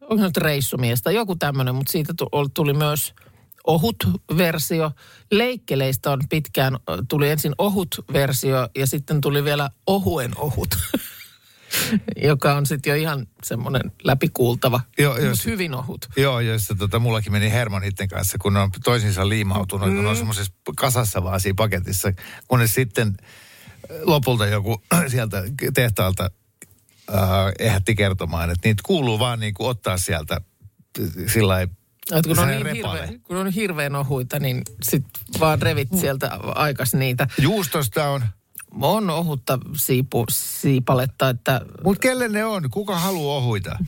Onko nyt reissumiestä, joku tämmöinen, mutta siitä tuli myös ohut versio. Leikkeleistä on pitkään, tuli ensin ohut versio ja sitten tuli vielä ohuen ohut. joka on sitten jo ihan semmoinen läpikuultava,
Joo, joo,
mutta hyvin ohut.
Joo, joista tota, mullakin meni Herman niiden kanssa, kun ne on toisiinsa liimautunut, mm. kun ne on semmoisessa kasassa vaan siinä paketissa, kunnes sitten äh, lopulta joku sieltä tehtaalta äh, ehätti kertomaan, että niitä kuuluu vaan niin kuin ottaa sieltä äh, sillä lailla
Et kun, on niin hirveän, kun on hirveän ohuita, niin sit vaan revit sieltä aikas niitä.
Juustosta on.
On ohutta siipu, siipaletta, että
Mutta kelle ne on? Kuka haluaa ohuita?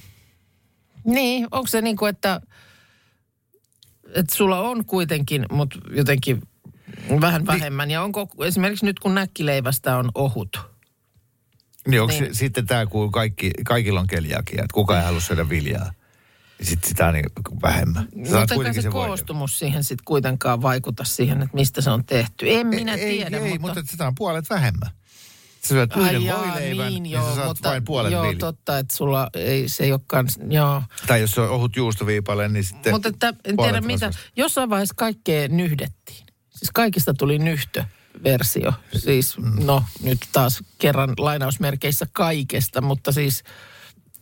Niin, onko se niin kuin, että, että sulla on kuitenkin, mutta jotenkin vähän vähemmän. Ja onko esimerkiksi nyt kun näkkileivästä on ohut?
Niin onko
Niin.
niin. sitten tämä, kun kaikki, kaikilla on keliakia, että kuka ei halua syödä viljaa? Sitten sitä niin vähemmän.
Mutta eikä se
sen voiton.
koostumus siihen sitten kuitenkaan vaikuta siihen, että mistä se on tehty. En minä
ei,
tiedä,
ei,
mutta...
mutta sitä on puolet vähemmän. Sä syöt yhden
Ai jaa,
voileivän,
niin,
niin,
joo,
sä saat
mutta,
vain puolet
joo,
viili.
totta, että sulla ei, se ei olekaan, joo.
Tai jos se on ohut juustoviipale, niin sitten
Mutta että, en tiedä mitä,
rasvasta.
jossain vaiheessa kaikkea nyhdettiin. Siis kaikista tuli nyhtöversio. Siis
Mm.
no nyt taas kerran lainausmerkeissä kaikesta, mutta siis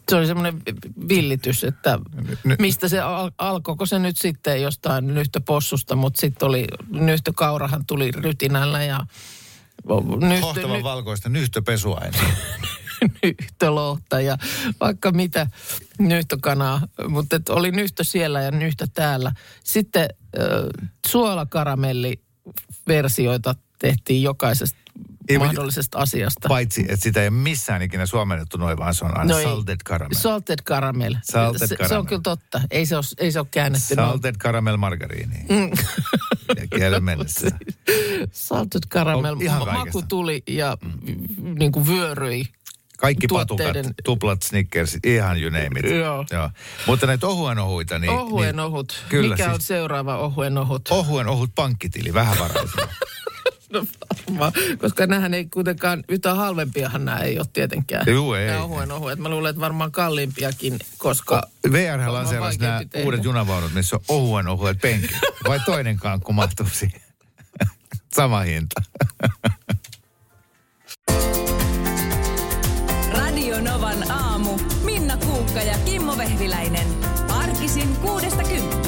se oli semmoinen villitys, että
Ny-
mistä se al- alkoiko se nyt sitten jostain nyhtöpossusta, mutta sitten oli nyhtökaurahan tuli rytinällä ja nyhtö,
Hohtavan valkoista nyhtöpesuaine.
nyhtölohta ja vaikka mitä nyhtökanaa, mutta et oli nyhtö siellä ja nyhtö täällä. Sitten äh, suolakaramelliversioita tehtiin jokaisesta
Ei,
mahdollisesta asiasta.
Paitsi, että sitä ei ole missään ikinä suomennettu noin, vaan se on aina
No ei.
salted caramel.
Salted caramel.
Salted
se, se
caramel.
on kyllä totta. Ei se ole, ei se ole käännetty. noin.
salted caramel margariini.
Mm.
Ja mennessä.
Salted caramel.
On ihan kaikesta.
Maku tuli ja mm. niin kuin vyöryi.
Kaikki
Tuotteiden-
patukat, tuplat, snickersit, ihan you name it.
Joo.
Joo. Mutta näitä ohuen ohuita, niin...
Ohuen
niin,
ohut.
Kyllä,
Mikä on
siis-
seuraava ohuen ohut?
Ohuen ohut pankkitili, vähävaraisia.
No varmaan, koska nämähän ei kuitenkaan, yhtä halvempiahan nämä ei ole tietenkään.
Juu, ei.
Nämä ohuen ohuet. Mä luulen, että varmaan kalliimpiakin, koska...
VR
Varmaan
lanseerasi nämä
tehdä.
uudet junavaunut, missä on ohuen ohuet penkit. Vai toinen kankku mahtuu siihen? Sama hinta.
Radio Novan aamu. Minna Kuukka ja Kimmo Vehviläinen. Arkisin kuudesta kymppiin.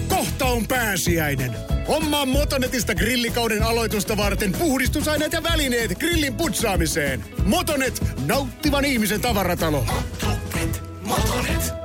on pääsiäinen. Hommaa Motonetista grillikauden aloitusta varten puhdistusaineet ja välineet grillin putsaamiseen. Motonet, nauttivan ihmisen tavaratalo. Motonet, Motonet.